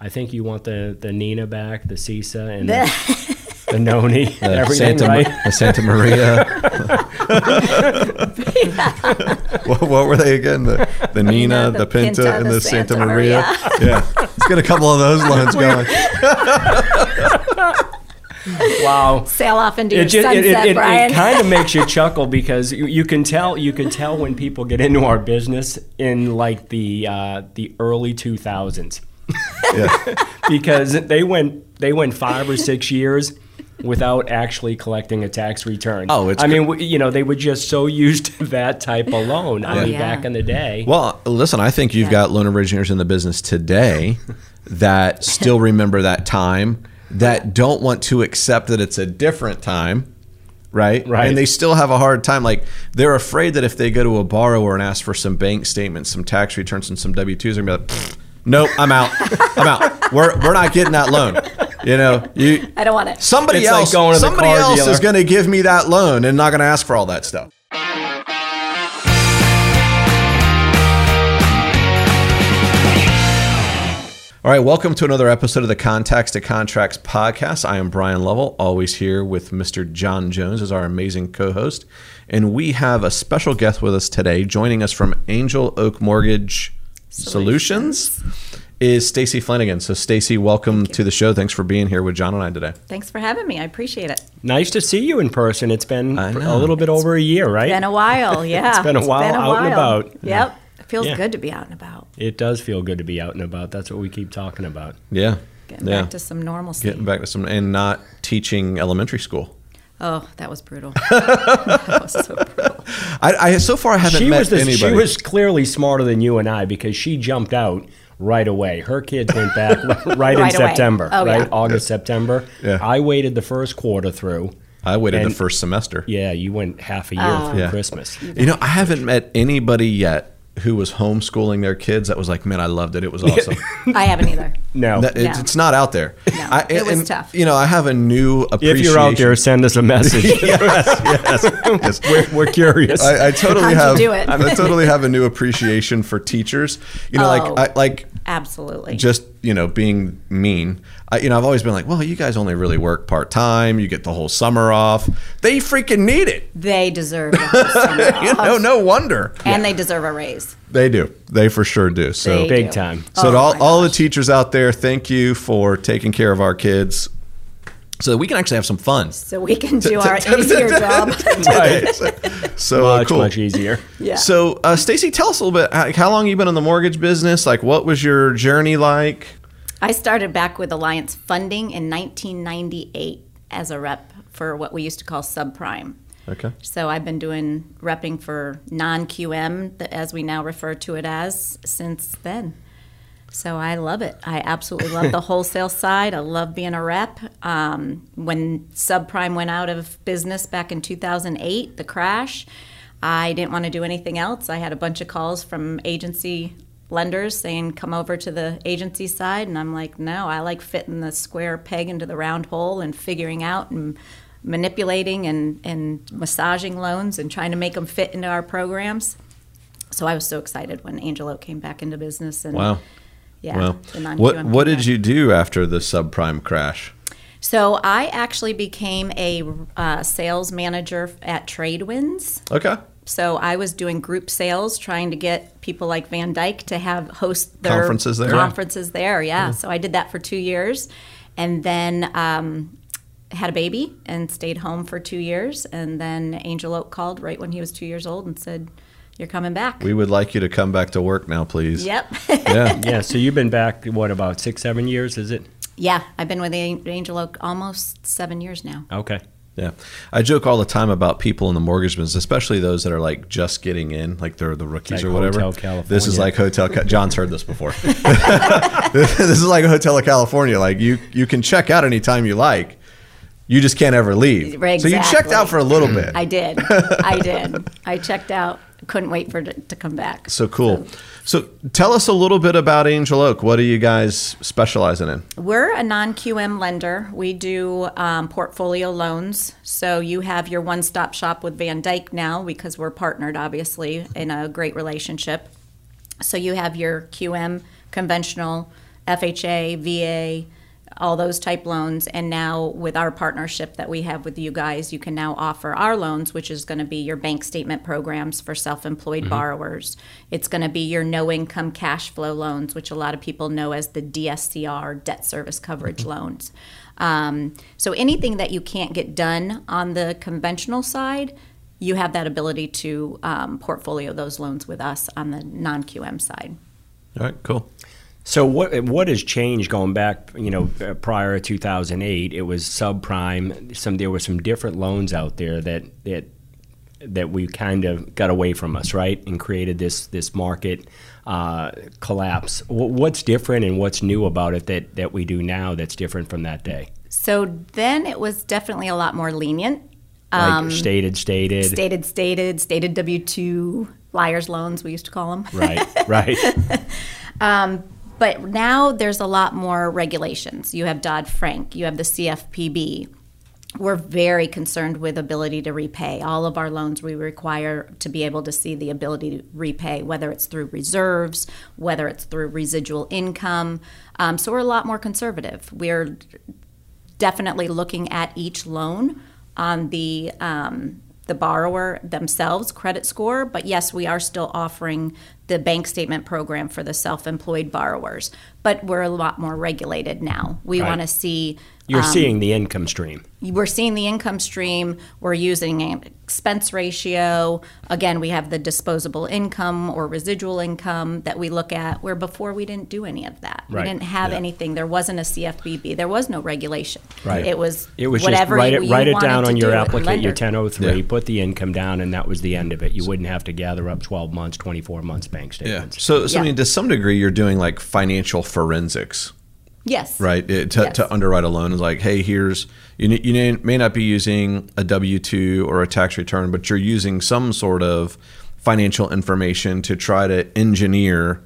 I think you want the the Nina back, the Sisa, and the, the Noni, everything Santa, right. the Santa Maria. what, what were they again? The, the Nina, the, the Pinta, Pinta, and the the Santa, Santa Maria. yeah, let's get a couple of those loans going. Wow. Sail off into your It, sunset, it, it, it, kind of makes you chuckle because you, you can tell you can tell when people get into our business in like the uh, the early 2000s Yeah. because they went they went five or six years without actually collecting a tax return. Oh, it's I cr- mean, w- you know, they were just so used to that type of loan. I mean, yeah. back in the day. Well, listen, I think you've got loan originators in the business today that still remember that time, that don't want to accept that it's a different time, right? Right. And they still have a hard time. Like they're afraid that if they go to a borrower and ask for some bank statements, some tax returns, and some W twos, they're gonna be like, "Pfft, "Nope, I'm out. I'm out. We're we're not getting that loan." You know, you I don't want it. somebody It's like else going to the somebody car else dealer. is going to give me that loan and not going to ask for all that stuff. All right, welcome to another episode of the Contacts to Contracts podcast. I am Bryan Lovell, always here with Mr. John Jones as our amazing co-host, and we have a special guest with us today. Joining us from Angel Oak Mortgage Solutions, is Stacy Flanigan. So, Stacy, welcome to the show. Thanks for being here with John and I today. Thanks for having me. I appreciate it. nice to see you in person. It's been a little bit over a year, right? Been a while, yeah. It's been a while out and about. Yep. It feels Yeah. good to be out and about. It does feel good to be out and about. That's what we keep talking about. Yeah, Getting yeah. back to some normalcy. Getting back to some and not teaching elementary school. Oh, that was brutal. that was so brutal. I, I so far I haven't She met was the, anybody. she was clearly smarter than you and I because she jumped out right away. Her kids went back right, in Right away. September, Oh, right? yeah. August, September. Yeah. I waited the first quarter through. I waited and- the first semester. Yeah, you went half a year Oh. through Yeah. Christmas. You know, I haven't met anybody yet who was homeschooling their kids that was like, man, I loved it. It was awesome. I haven't either. No. That- it's, No. it's not out there. No, I, it was and, tough. You know, I have a new appreciation. if you're out there, send us a message. yes, we're, we're curious. I, I totally How'd you have. do it? I totally have a new appreciation for teachers. You know, Oh. like I, like Absolutely. just you know being mean I, you know i've always been like well you guys only really work part-time you get the whole summer off they freaking need it they deserve the whole summer you off. know no wonder And they deserve a raise. they do they for sure do so They Big do. time. so Oh to all, my all the teachers out there thank you for taking care of our kids so that we can actually have some fun So we can do our easier job. Right. so uh, Much, cool much easier. Yeah. so uh, stacy tell us a little bit how long you been in the mortgage business like what was your journey like I started back with Alliance Funding in 1998 as a rep for what we used to call subprime. okay So I've been doing repping for non QM, as we now refer to it as, since then. So I love it. I absolutely love the wholesale side. I love being a rep. Um, when subprime went out of business back in 2008, the crash, I didn't want to do anything else. I had a bunch of calls from agency lenders saying, come over to the agency side. And I'm like, no, I like fitting the square peg into the round hole and figuring out and manipulating and, and massaging loans and trying to make them fit into our programs. So I was so excited when Angel Oak came back into business. And wow yeah, well what what did you do after the subprime crash So I actually became a uh, sales manager at Tradewinds. okay So I was doing group sales, trying to get people like Van Dyk to have host their Conferences there? Conferences there, yeah. So I did that for two years, and then um, had a baby and stayed home for two years. And then Angel Oak called right when he was two years old and said, "You're coming back." We would like you to come back to work now, please. yep. Yeah. Yeah, so you've been back, what, about six, seven years, is it? yeah, I've been with Angel Oak almost seven years now. Okay. Yeah. I joke all the time about people in the mortgage business, especially those that are like just getting in, like they're the rookies Like or whatever. Hotel This is like Hotel Ca- John's heard this before. this is like a Hotel of California. Like you you can check out anytime you like. You just can't ever leave. Right, So you checked out for a little bit. I did. I did. I checked out. Couldn't wait for it to come back. so cool. So tell us a little bit about Angel Oak. What are you guys specializing in? We're a non QM lender. We do um, portfolio loans. So you have your one stop shop with Van Dyk now because we're partnered, obviously, in a great relationship. So you have your QM conventional FHA, VA, all those type loans. And now with our partnership that we have with you guys, you can now offer our loans, which is going to be your bank statement programs for self employed borrowers. It's going to be your no income cash flow loans, which a lot of people know as the DSCR, debt service coverage loans. Um, so anything that you can't get done on the conventional side, you have that ability to um, portfolio those loans with us on the non QM side. All right, cool. So what what has changed going back? You know, uh, prior to 2008, it was subprime. Some there were some different loans out there that that that we kind of got away from us, right, and created this this market uh, collapse. Wh- What's different and what's new about it that that we do now that's different from that day? So then it was definitely a lot more lenient. Like stated, stated, Stated, stated, stated W 2 liars loans, we used to call them. right, right. But now there's a lot more regulations. You have Dodd Frank, you have the CFPB. We're very concerned with ability to repay. All of our loans we require to be able to see the ability to repay, whether it's through reserves, whether it's through residual income. Um, so we're a lot more conservative. We're definitely looking at each loan on the um, the borrower themselves credit score but yes we are still offering the bank statement program for the self-employed borrowers but we're a lot more regulated now we Right. want to see You're um, seeing the income stream. we're seeing the income stream we're using an expense ratio again we have the disposable income or residual income that we look at where before we didn't do any of that Right. we didn't have anything there wasn't a CFPB there was no regulation Right. it was It was whatever just write you it, write it down on your do it, application, your lender. 1003, Yeah. put the income down, and that was the end of it. You wouldn't have to gather up 12 months, 24 months bank Yeah. statements. So, so I mean, to some degree, you're doing like financial forensics, yes right? It, to, Yes. to underwrite a loan is like, hey, here's you. You may not be using a W two or a tax return, but you're using some sort of financial information to try to engineer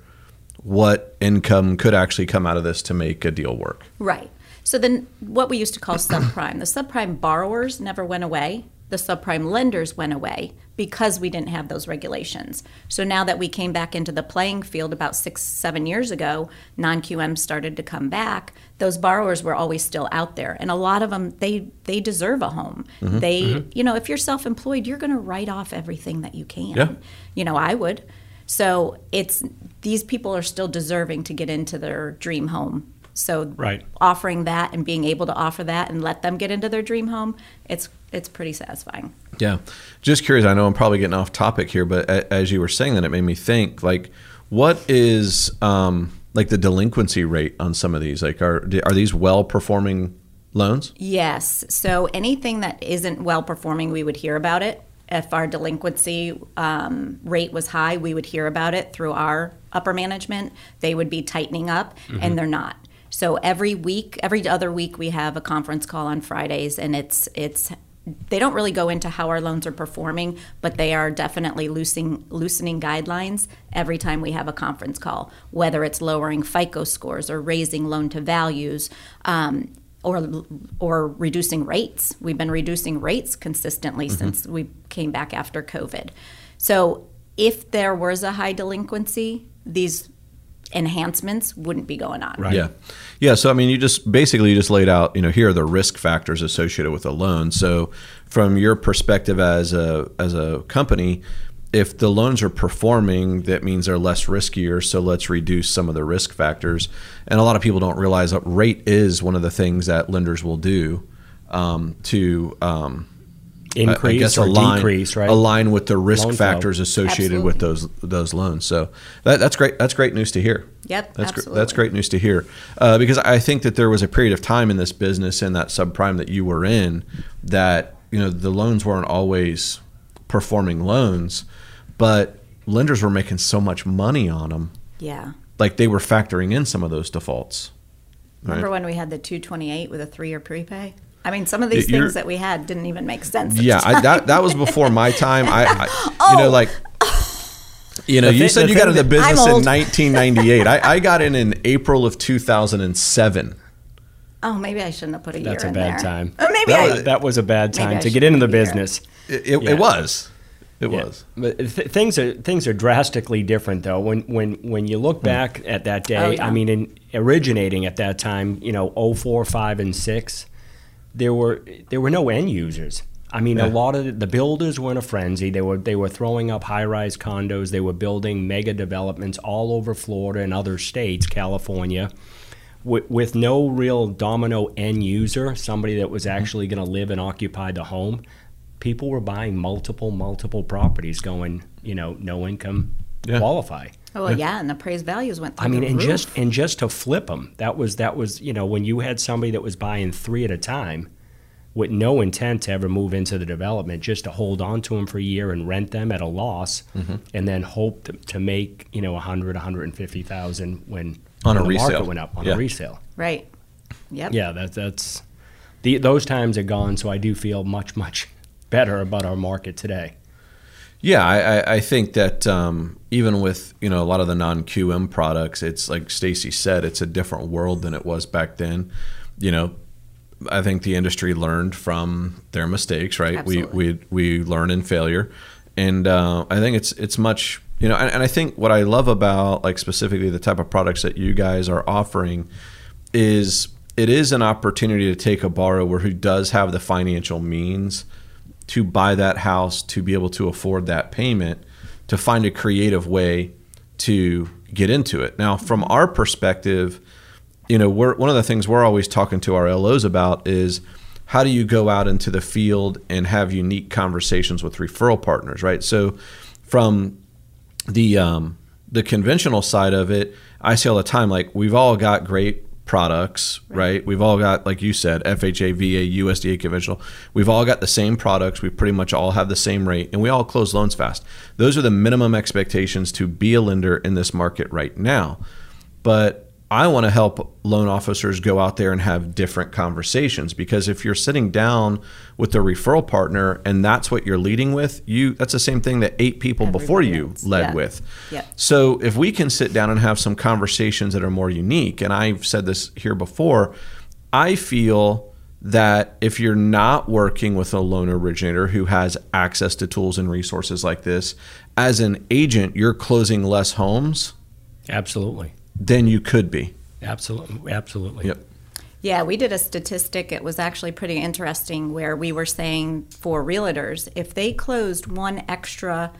what income could actually come out of this to make a deal work. Right. So then what we used to call subprime, the subprime borrowers never went away. The subprime lenders went away because we didn't have those regulations. So now that we came back into the playing field about six, seven years ago, non QM started to come back. Those borrowers were always still out there, and a lot of them they they deserve a home. Mm-hmm. They, mm-hmm. you know, if you're self-employed, you're going to write off everything that you can. Yeah. You know, I would. So it's these people are still deserving to get into their dream home. So Right. offering that and being able to offer that and let them get into their dream home, it's it's pretty satisfying. Yeah. Just curious. I know I'm probably getting off topic here, but a, as you were saying that, it made me think like, what is um, like the delinquency rate on some of these? Like, are are these well performing loans? Yes. So anything that isn't well performing, we would hear about it. If our delinquency um, rate was high, we would hear about it through our upper management. They would be tightening up, and they're not. So every week, every other week, we have a conference call on Fridays, and it's it's. They don't really go into how our loans are performing, but they are definitely loosening loosening guidelines every time we have a conference call. Whether it's lowering FICO scores or raising loan to values, um, or or reducing rates. We've been reducing rates consistently since we came back after COVID. So if there was a high delinquency, these enhancements wouldn't be going on. Right. Yeah. Yeah. So, I mean, you just basically you just laid out, you know, here are the risk factors associated with a loan. So, from your perspective as a, as a company, if the loans are performing, that means they're less riskier. So, let's reduce some of the risk factors. And a lot of people don't realize that rate is one of the things that lenders will do um, to, um, Increase I guess or align, decrease, right? Align with the risk Loan flow. factors associated with those those loans. So that, that's great. That's great news to hear. Yep, that's gr- that's great news to hear. Uh, because I think that there was a period of time in this business and that subprime that you were in that you know the loans weren't always performing loans, but lenders were making so much money on them, Yeah. like they were factoring in some of those defaults. Remember Right. when we had the 228 with a three-year prepay? I mean, some of these You're- things that we had didn't even make sense. Yeah, I, that that was before my time. I, I you know, oh. like, you know, The you thi- said you got thing into that- business in 1998. I, I got in in April of 2007. oh, maybe I shouldn't have put a year That's a in bad there. time. Oh, maybe That I. was, that was a bad time to get into the business. It, it, Yeah. it was. It Yeah. was. But th- things are things are drastically different though. When when when you look hmm. back at that oh, day, Oh, yeah. I mean, in originating at that time, you know, 04, 5, and six, there were there were no end users. I mean, Yeah. a lot of the, builders were in a frenzy. They were they were throwing up high rise condos. They were building mega developments all over Florida and other states, California. With, with no real domino end user, somebody that Mm-hmm. was actually going to live and occupy the home, people were buying multiple, multiple properties, going, you know, no income Yeah. qualify. Oh well, yeah, and the appraised values went through I mean, the and roof. just and just to flip them, that was that was you know when you had somebody that was buying three at a time, with no intent to ever move into the development, just to hold on to them for a year and rent them at a loss, Mm-hmm. and then hope to, to make you know a hundred, a hundred and fifty thousand when On a the resale. market went up on Yeah. a resale. right. Yep. Yeah, that, that's the, those times are gone. So I do feel much much better about our market today. Yeah, I, I, I think that um, even with you know a lot of the non QM products, it's like Stacy said, it's a different world than it was back then. You know, I think the industry learned from their mistakes, right? Absolutely. We we we learn in failure, and uh, I think it's it's much you know, and, and I think what I love about like specifically the type of products that you guys are offering is it is an opportunity to take a borrower who does have the financial means to buy that house to be able to afford that payment to find a creative way to get into it. Now, from our perspective, you know, we're one of the things we're always talking to our LOs about is how do you go out into the field and have unique conversations with referral partners, right? So, from the um, the conventional side of it, I say all the time, like we've all got great products, right? We've all got, like you said, FHA, VA, USDA conventional. We've all got the same products. We pretty much all have the same rate, and we all close loans fast. Those are the minimum expectations to be a lender in this market right now. But I want to help loan officers go out there and have different conversations because if you're sitting down with a referral partner and that's what you're leading with, you that's the same thing that eight people before you else, led yeah. with. Yep. So if we can sit down and have some conversations that are more unique, and I've said this here before, I feel that if you're not working with a loan originator who has access to tools and resources like this, as an agent, you're closing less homes Absolutely, than you could be. absolutely, absolutely. Yep. Yeah, we did a statistic. It was actually pretty interesting where we were saying for realtors, if they closed one extra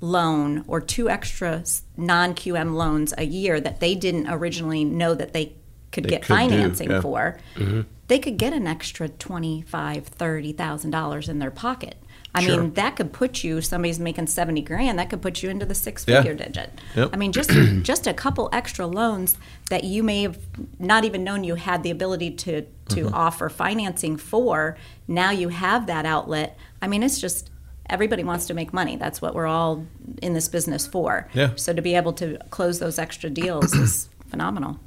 loan or two extra non QM loans a year that they didn't originally know that they could They get could do, financing yeah. for, mm-hmm. they could get an extra twenty five, thirty thousand dollars in their pocket. I Sure. mean, that could put you. Somebody's making seventy grand. That could put you into the six Yeah. figure digit. Yep. I mean, just just a couple extra loans that you may have not even known you had the ability to to Mm-hmm. offer financing for. Now you have that outlet. I mean, it's just everybody wants to make money. That's what we're all in this business for. Yeah. So to be able to close those extra deals is phenomenal.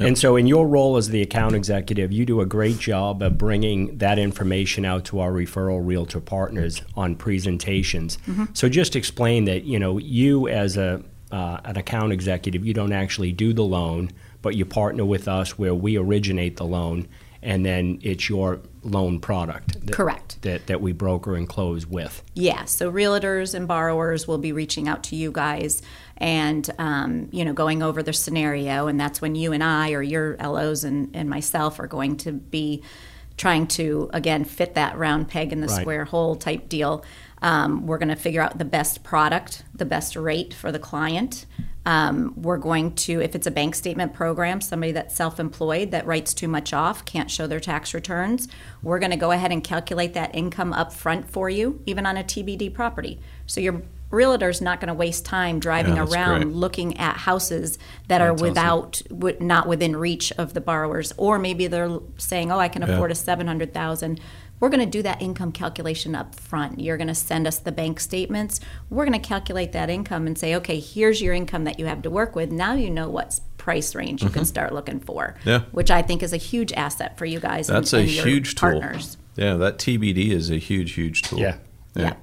And so, in your role as the account executive, you do a great job of bringing that information out to our referral realtor partners on presentations. So, just explain that you know you as a uh, an account executive, you don't actually do the loan, but you partner with us where we originate the loan, and then it's your loan product. That, Correct. That that we broker and close with. Yeah, so realtors and borrowers will be reaching out to you guys and, um, you know, going over the scenario. And that's when you and I, or your LOs and, and myself, are going to be trying to, again, fit that round peg in the Right. square hole type deal. Um, we're going to figure out the best product, the best rate for the client. Um, we're going to, if it's a bank statement program, somebody that's self employed that writes too much off, can't show their tax returns, we're going to go ahead and calculate that income up front for you, even on a TBD property. So your realtor's not going to waste time driving Yeah, around great. looking at houses that are That's awesome. without, not within reach of the borrowers, or maybe they're saying, "Oh, I can Yeah. afford a seven hundred thousand. We're going to do that income calculation up front. You're going to send us the bank statements. We're going to calculate that income and say, okay, here's your income that you have to work with. Now you know what price range you can start looking for. Mm-hmm. Yeah. Which I think is a huge asset for you guys. That's and, a and your huge tool. partners. Yeah, that TBD is a huge, huge tool. Yeah. Yeah.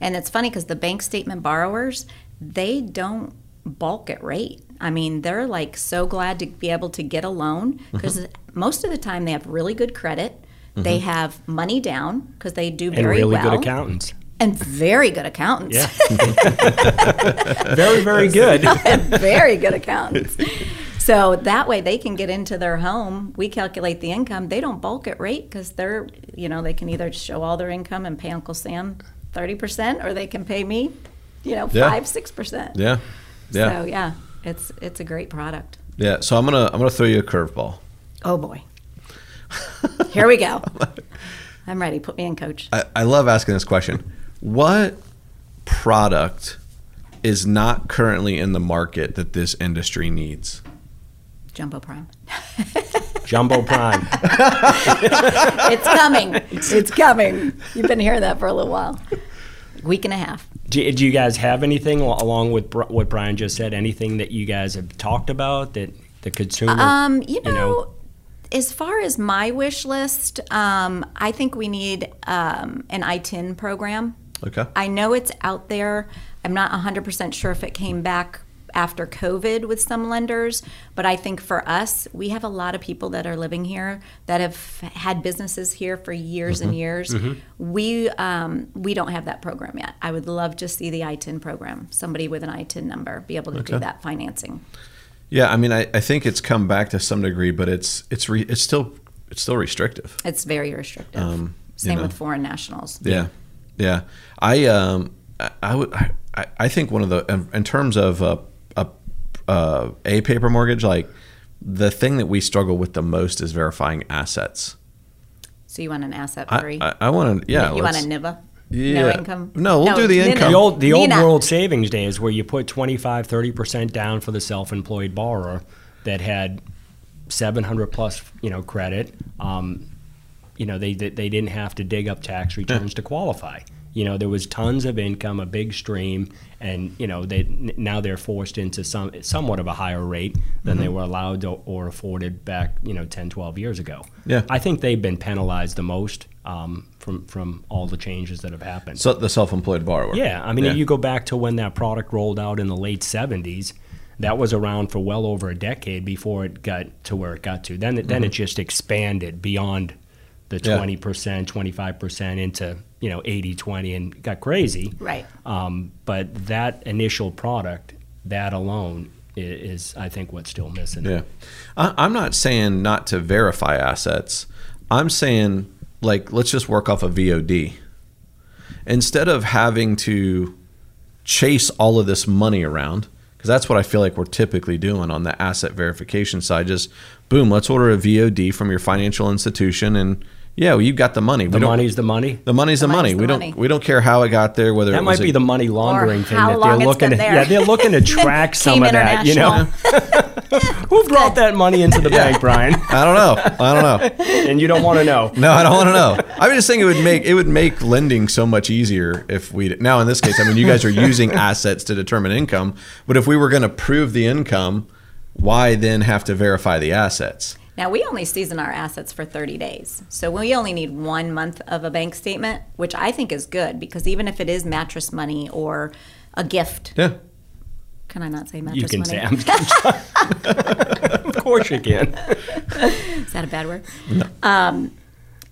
And it's funny because the bank statement borrowers, they don't bulk at rate. I mean, they're like so glad to be able to get a loan because Mm-hmm. most of the time they have really good credit. They have money down because they do very And really well. good accountants. and very good accountants. Yeah. very, very good. very good accountants. So that way they can get into their home. We calculate the income. They don't bulk at rate because they're, you know, they can either show all their income and pay Uncle Sam 30% or they can pay me, you know, Yeah. 5, 6%. Yeah. Yeah. So yeah, it's it's a great product. Yeah. So I'm gonna I'm gonna throw you a curveball. Oh boy. Here we go. I'm ready. Put me in, coach. I, I love asking this question. What product is not currently in the market that this industry needs? Jumbo Prime. Jumbo Prime. It's coming. it's coming. You've been hearing that for a little while. Week and a half. Do, do you guys have anything along with Br- what Bryan just said? Anything that you guys have talked about that the consumer? Um, you know, as far as my wish list, um, I think we need um, an ITIN program. Okay. I know it's out there. I'm not 100% sure if it came back after COVID with some lenders, but I think for us, we have a lot of people that are living here that have had businesses here for years and years. We um, we don't have that program yet. I would love to see the ITIN program. Somebody with an ITIN number be able to do that financing. Yeah. I mean, I, I think it's come back to some degree, but it's it's re, it's still it's still restrictive. It's very restrictive. Um, Same know. with foreign nationals. Yeah, yeah. I um I, I would I, I think one of the in, terms of a uh, a paper mortgage like the thing that we struggle with the most is verifying assets. So you want an asset I free? I, I want to yeah. you want a NIVA? Yeah. No income? No, we'll do the no, no. income. the old the old Nina. world savings days where you put 25 30% down for the self-employed borrower that had 700 plus you know credit um, you know they they they didn't have to dig up tax returns to qualify you know there was tons of income a big stream and you know they now they're forced into some somewhat of a higher rate than Mm-hmm. they were allowed to, or afforded back you know 10 12 years ago Yeah. i think they've been penalized the most um, from from all the changes that have happened So the self-employed borrower. yeah, I mean, Yeah. if you go back to when that product rolled out in the late '70s, that was around for well over a decade before it got to where it got to. Then, it then it just expanded beyond the Mm-hmm. Twenty percent, twenty five percent into you know 80-20 and got crazy. Right. Um, but that initial product, that alone, i- is I think what's still missing. Yeah. I, I'm not saying not to verify assets. I'm saying, like, let's just work off a VOD. Instead of having to chase all of this money around, because that's what I feel like we're typically doing on the asset verification side. Just boom, let's order a VOD from your financial institution, and yeah, well, you've got the money. The money's the money. the money's the, The money. money's we the don't money. we don't care how it got there. Whether it's That it might was be a- the money laundering thing that they're looking been to. Yeah, they're looking to track some of that. You know, who brought that money into the bank, Bryan? I don't know. I don't know. And you don't want to know. No, I don't want to know. I was just saying it would make it would make lending so much easier if we now in this case. I mean, you guys are using assets to determine income, but if we were going to prove the income, why then have to verify the assets? Now we only season our assets for 30 days, so we only need one month of a bank statement, which I think is good because even if it is mattress money or a gift, Yeah, can I not say mattress You can money? say, I'm, of course you can. Is that a bad word? Um,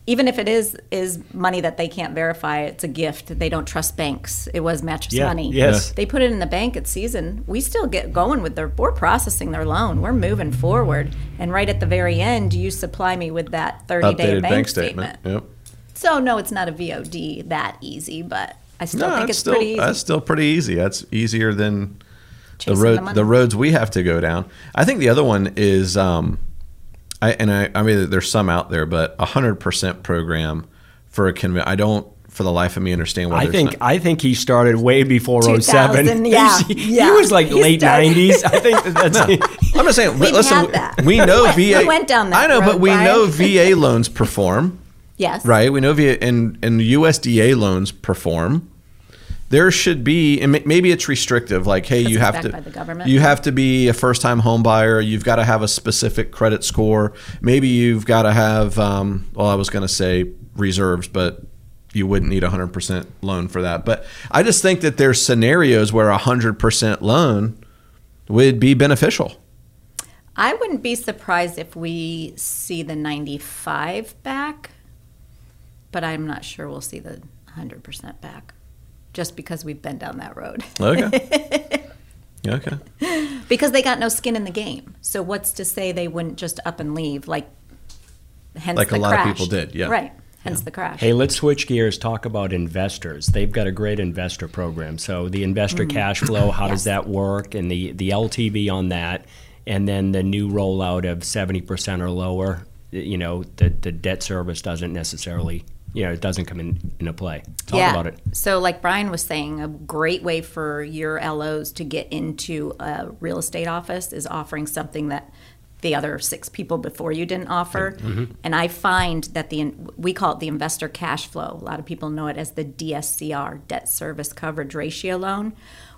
even if it is is money that they can't verify, it's a gift. They don't trust banks. It was mattress Yeah, money. yes. They put it in the bank at season. We still get going with their. We're processing their loan. We're moving forward. And right at the very end, you supply me with that thirty day updated bank, bank statement. statement. Yep. So no, it's not a VOD that easy, but I still No, think it's still pretty easy. that's still pretty easy. That's easier than the road the the roads we have to go down. I think the other one is um, I and I I mean there's some out there, but a hundred percent program for a conv. I don't for the life of me understand why I think not- I think he started way before 2000, 07. yeah, he, he was like He late started- 90s. I think that that's I'm just saying. We've listen, had that. we know We VA. went down that I know, but we Bryan. know VA loans perform, yes. right? We know VA and and USDA loans perform. There should be, and maybe it's restrictive. Like, hey, you have to, by the government. you have to be a first-time home buyer. You've got to have a specific credit score. Maybe you've got to have. Um, well, I was going to say reserves, but you wouldn't need a hundred percent loan for that. But I just think that there's scenarios where a hundred percent loan would be beneficial. I wouldn't be surprised if we see the 95 back, but I'm not sure we'll see the 100% back. Just because we've been down that road. Okay. okay. because they got no skin in the game. So what's to say they wouldn't just up and leave like hence Like the a lot of crash. people did, yeah. Right. Hence the crash. Hey, let's switch gears. Talk about investors. They've got a great investor program. So the investor cash flow, how does Mm. That work, and the the LTV on that, and then the new rollout of seventy percent or lower. You know, the the debt service doesn't necessarily, you know, it doesn't come in into play. Talk yeah. about it. So, like Bryan was saying, a great way for your LOs to get into a real estate office is offering something that the other six people before you didn't offer. Mm-hmm. And I find that the we call it the investor cash flow. A lot of people know it as the DSCR, debt service coverage ratio loan,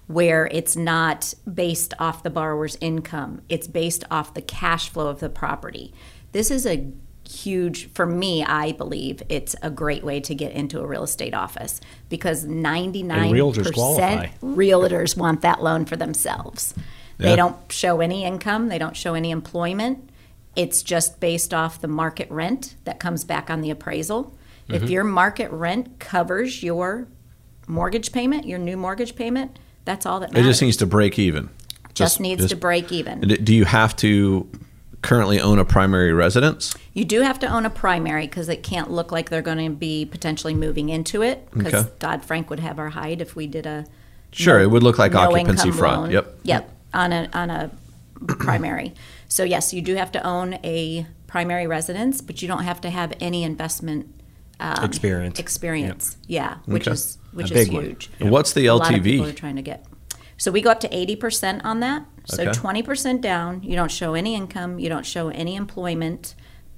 where it's not based off the borrower's income. It's based off the cash flow of the property. This is a huge for me i believe it's a great way to get into a real estate office because 99% realtors qualify. realtors want that loan for themselves Yeah. they don't show any income they don't show any employment it's just based off the market rent that comes back on the appraisal Mm-hmm. if your market rent covers your mortgage payment your new mortgage payment that's all that It just needs to break even. just needs to break even Do you have to currently own a primary residence? You do have to own a primary because it can't look like they're going to be potentially moving into it because Okay. Dodd Frank would have our hide if we did a Sure, no- it would look like no occupancy fraud. loan. Yep. Yep. On a on a primary. So yes, you do have to own a primary residence, but you don't have to have any investment um, Experience. Experience, yeah, which Okay. is which A is huge. And What's the A lot of people are LTV? trying to get. So we go up to eighty percent on that. So Okay. twenty percent down. You don't show any income. You don't show any employment.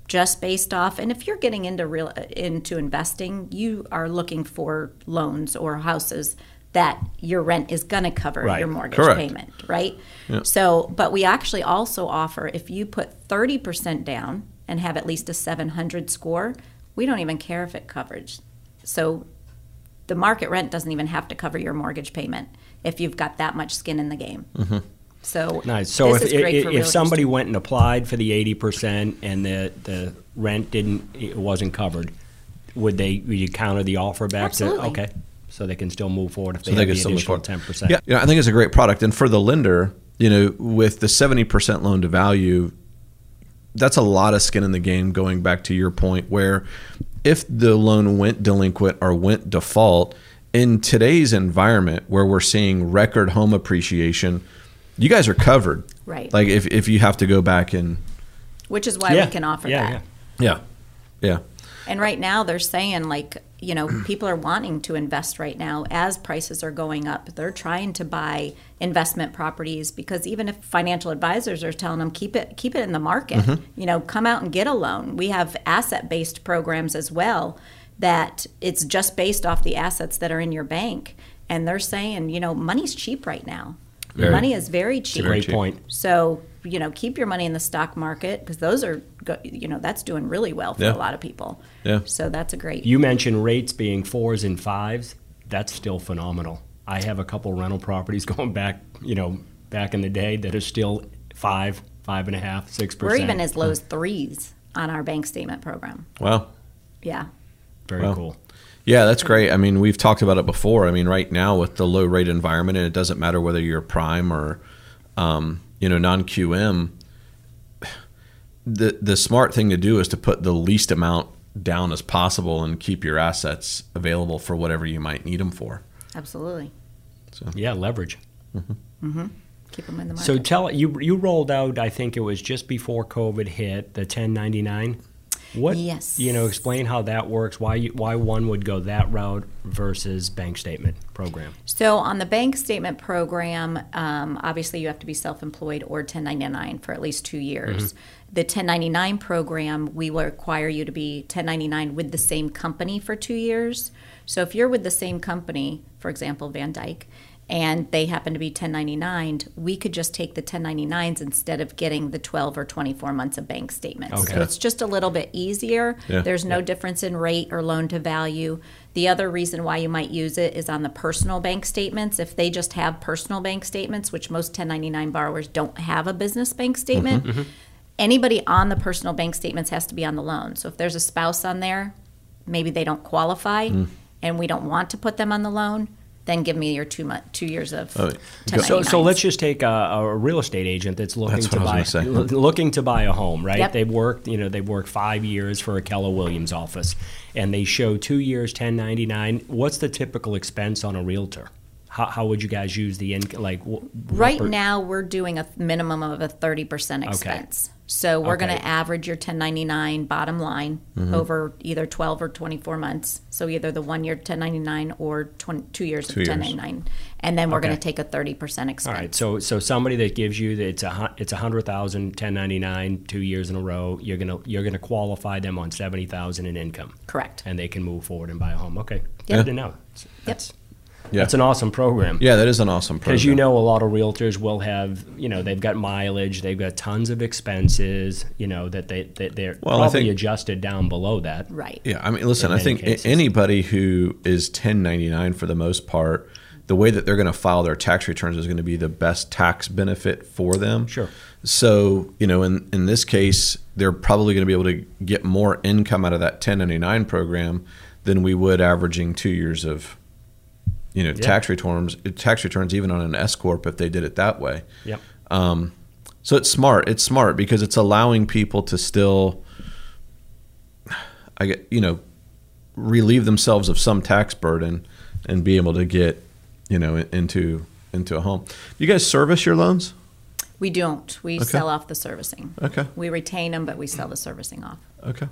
Just based off, and if you're getting into real uh, into investing, you are looking for loans or houses that your rent is going to cover Right. your mortgage Correct. payment, right? Yeah. So, but we actually also offer if you put thirty percent down and have at least a seven hundred score, we don't even care if it covers. So the market rent doesn't even have to cover your mortgage payment if you've got that much skin in the game. Mm-hmm. So Nice. So this if, is great if, for if somebody went and applied for the eighty percent and the, the rent didn't, it wasn't covered, would they, would you counter the offer back Absolutely. to, okay? So they can still move forward if So they they have can the still move additional forward. ten percent? Yeah, yeah, I think it's a great product. And for the lender, you know, with the seventy percent loan to value, that's a lot of skin in the game. Going back to your point, where if the loan went delinquent or went default in today's environment, where we're seeing record home appreciation, you guys are covered. Right. Like if if you have to go back and which is why Yeah. we can offer Yeah, that. yeah. yeah, yeah, And right now they're saying like, you know, people are wanting to invest right now as prices are going up. They're trying to buy investment properties because even if financial advisors are telling them keep it keep it in the market, mm-hmm. you know, come out and get a loan. We have asset-based programs as well that it's just based off the assets that are in your bank and they're saying, you know, money's cheap right now. Very. Money is very cheap. Great cheap. point. So, you know, keep your money in the stock market because those are, go- you know, that's doing really well for Yeah. a lot of people. Yeah. So that's a great. You mentioned rates being fours and fives. That's still phenomenal. I have a couple rental properties going back, you know, back in the day that are still five, five and a half, six percent. we're even as low as threes on our bank statement program. wow. Yeah. Very Well, cool. Yeah, that's great. I mean, we've talked about it before. I mean, right now with the low rate environment, and it doesn't matter whether you're prime or, um, you know, non QM. The the smart thing to do is to put the least amount down as possible and keep your assets available for whatever you might need them for. Absolutely. So Yeah, leverage. Keep them in the market. So tell you you rolled out. I think it was just before COVID hit the 1099. What? Yes. You know, explain how that works. Why you, why one would go that route versus bank statement program. So on the bank statement program, um, obviously you have to be self-employed or 1099 for at least two years. The 1099 program, we will require you to be 1099 with the same company for two years. So if you're with the same company, for example, Van Dyk, and they happen to be 1099, we could just take the 1099s instead of getting the 12 or 24 months of bank statements. Okay. So it's just a little bit easier. Yeah. There's no difference in rate or loan to value. The other reason why you might use it is on the personal bank statements. If they just have personal bank statements, which most 1099 borrowers don't have a business bank mm-hmm. statement, mm-hmm. anybody on the personal bank statements has to be on the loan. So if there's a spouse on there, maybe they don't qualify mm. and we don't want to put them on the loan, then give me your two month, two years of Oh, So, so let's just take a, a real estate agent that's looking That's to buy was lo- looking to buy a home, right? Yep. They've worked, you know, they've worked five years for a Keller Williams office, and they show two years 1099. What's the typical expense on a realtor? How, how would you guys use the income? Like wh- Right per- now, we're doing a minimum of a thirty percent expense. So we're going to average your ten ninety nine bottom line Mm-hmm. over either twelve or twenty four months. So either the one year ten ninety nine or 20, two years Two of years. ten ninety nine, and then we're going to take a thirty percent expense. right, so so somebody that gives you that it's a it's a hundred thousand, ten ninety nine, two years in a row, you're gonna you're gonna qualify them on seventy thousand in income, Correct. and they can move forward and buy a home. Okay, Yep. good to know. That's Yeah. that's an awesome program. Yeah, that is an awesome program. Because you know, a lot of realtors will have, you know, they've got mileage, they've got tons of expenses, you know, that they that they're Well, I probably think- adjusted down below that. Right. Yeah, I mean, listen, I think cases. anybody who is 1099 for the most part, the way that they're going to file their tax returns is going to be the best tax benefit for them. Sure. So, you know, in, in this case, they're probably going to be able to get more income out of that 1099 program than we would averaging two years of, you know, tax returns, tax returns even on an S corp if they did it that way. Yep. Um, so it's smart. It's smart because it's allowing people to still, I get you know, relieve themselves of some tax burden and be able to get, you know, into into a home. You guys service your loans? We don't. We Okay. sell off the servicing. Okay. We retain them, but we sell the servicing off. Okay.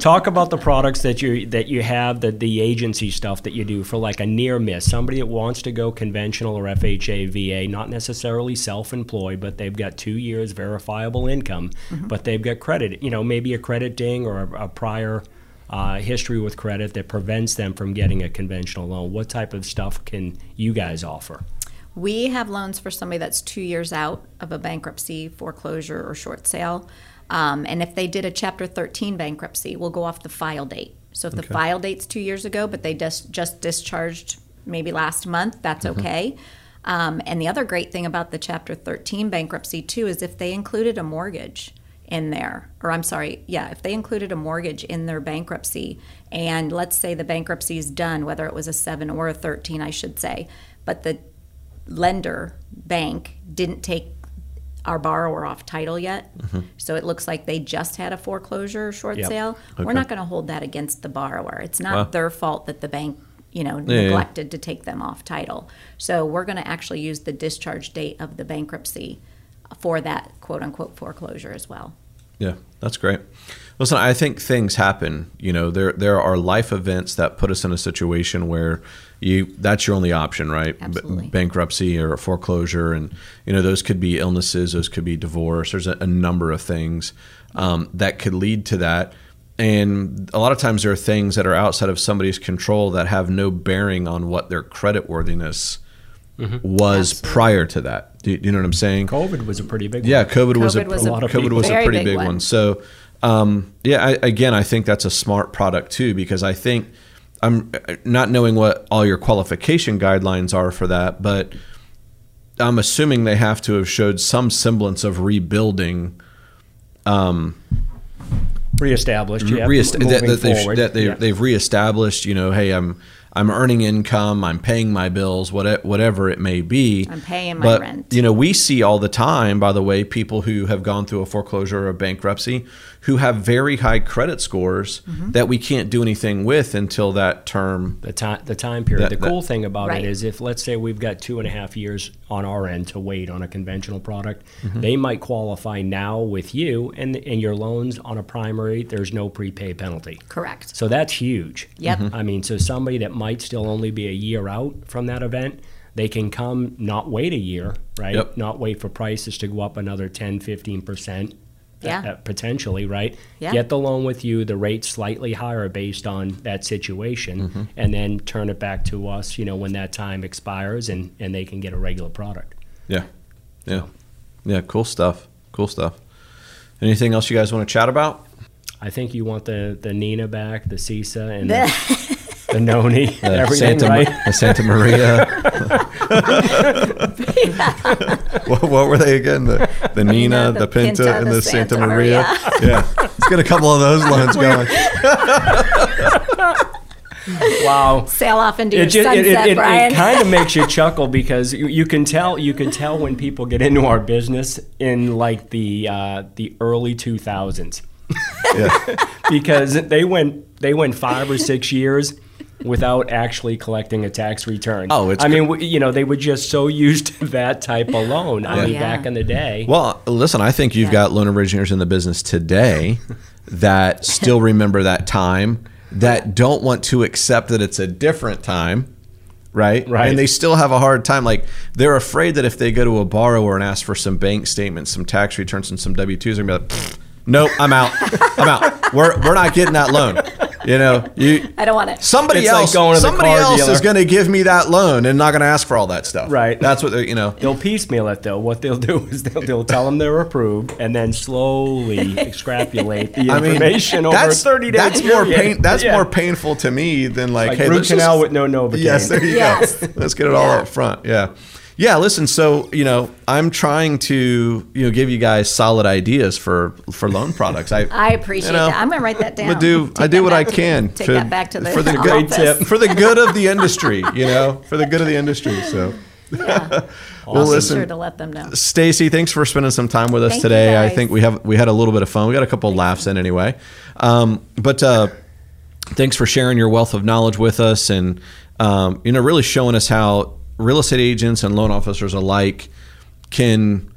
Talk about the products that you that you have, the the agency stuff that you do for like a near miss. Somebody that wants to go conventional or FHA, VA, not necessarily self-employed, but they've got two years verifiable income, but they've got credit. You know, maybe a credit ding or a, a prior uh, history with credit that prevents them from getting a conventional loan. What type of stuff can you guys offer? We have loans for somebody that's two years out of a bankruptcy, foreclosure, or short sale. Um, and if they did a Chapter 13 bankruptcy, we'll go off the file date. So if the file date's two years ago, but they just, just discharged maybe last month, that's okay. Um, and the other great thing about the Chapter 13 bankruptcy, too, is if they included a mortgage in there, or I'm sorry, yeah, if they included a mortgage in their bankruptcy, and let's say the bankruptcy is done, whether it was a seven or a 13, I should say, but the lender bank didn't take our borrower off title yet. Mm-hmm. So it looks like they just had a foreclosure short Yep. sale. Okay. We're not going to hold that against the borrower. It's not Wow. their fault that the bank, you know, Yeah, yeah. neglected to take them off title. So we're going to actually use the discharge date of the bankruptcy for that quote unquote foreclosure as well. Yeah, that's great. Listen, I think things happen. You know, there there are life events that put us in a situation where you that's your only option, right? B- Absolutely. bankruptcy or foreclosure, and you know those could be illnesses, those could be divorce. There's a, a number of things um, that could lead to that. And a lot of times there are things that are outside of somebody's control that have no bearing on what their credit worthiness was Absolutely. prior to that. Do you, do you know what I'm saying? COVID was a pretty big Yeah, one. COVID, was a, COVID was a lot of COVID was a pretty big big one. one. So, um, yeah, I, again, I think that's a smart product too because I think I'm uh, not knowing what all your qualification guidelines are for that, but I'm assuming they have to have showed some semblance of rebuilding. reestablished. Yeah, reest- moving that, that they've, that they, Yeah. they've reestablished. You know, hey, I'm I'm earning income, I'm paying my bills, whatever, whatever it may be. I'm paying my but, rent. You know, we see all the time, by the way, people who have gone through a foreclosure or a bankruptcy who have very high credit scores Mm-hmm. that we can't do anything with until that term. the time the time period. That- the that- cool thing about Right. it is if let's say we've got two and a half years on our end to wait on a conventional product, Mm-hmm. they might qualify now with you and and your loans on a primary. There's no prepay penalty. Correct. So that's huge. Yep. Mm-hmm. I mean, so somebody that might still only be a year out from that event, they can come, not wait a year, right? Yep. Not wait for prices to go up another 10, 15%. Yeah. uh, potentially, right? Yeah. Get the loan with you, the rate slightly higher based on that situation, Mm-hmm. and then turn it back to us, you know, when that time expires and, and they can get a regular product. Yeah, yeah, yeah. Cool stuff. Cool stuff. Anything else you guys want to chat about? I think you want the, the Nina back, the SISA, and the, the Noni, The everything, Santa, Ma- right? the Santa Maria. what, what were they again? The, the Nina, the, Pinta, and the, Santa, Maria. yeah, let's get a couple of those loans going. wow. Sail off into your It, ju- it, sunset, it, it, Bryan. kind of makes you chuckle because you, you can tell you can tell when people get into our business in like the uh, the early 2000s Yeah. because they went they went five or six years without actually collecting a tax return. Oh, it's I mean, w- you know, they were just so used to that type of loan. I Oh, mean, yeah. back in the day. Well, listen, I think you've got loan originators in the business today that still remember that time, that don't want to accept that it's a different time, right? Right. And they still have a hard time. Like they're afraid that if they go to a borrower and ask for some bank statements, some tax returns, and some W twos, they're gonna be like, "Pfft, "Nope, I'm out. I'm out. We're we're not getting that loan." You know, you I don't want it. somebody It's like else going to the somebody car else dealer. is going to give me that loan and not going to ask for all that stuff. Right. That's what they, you know. They'll piecemeal it though. What they'll do is they'll, they'll tell them they're approved and then slowly extrapolate the I mean, information over that's 30 days. that's more pain. That's Yeah. more painful to me than like, Like hey, root let's canal just- with no Novocaine. Yes, there you Yes. go. Let's get it all up front. Yeah, yeah. Listen, so you know, I'm trying to you know give you guys solid ideas for for loan products. I I appreciate you know, that. I'm going to write that down. I do Take I do what I can Take to- that back to the for the good tip. for the good of the industry. You know, for the good of the industry. So. Yeah. Well, be listen, sure to let them know. Stacy, thanks for spending some time with us Thank today. I think we have we had a little bit of fun. We got a couple laughs in anyway. Um, but uh, thanks for sharing your wealth of knowledge with us, and um, you know, really showing us how real estate agents and loan officers alike can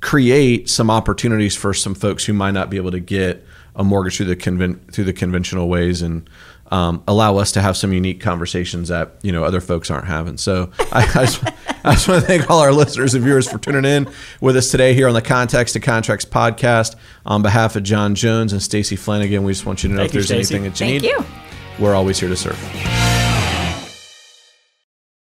create some opportunities for some folks who might not be able to get a mortgage through the conven- through the conventional ways and um, allow us to have some unique conversations that you know other folks aren't having. So I, I, just, I just want to thank all our listeners and viewers for tuning in with us today here on the Contacts to Contracts podcast. On behalf of John Jones and Stacy Flanigan, we just want you to know Thank if there's Stacy. anything that you Thank need, you. we're always here to serve.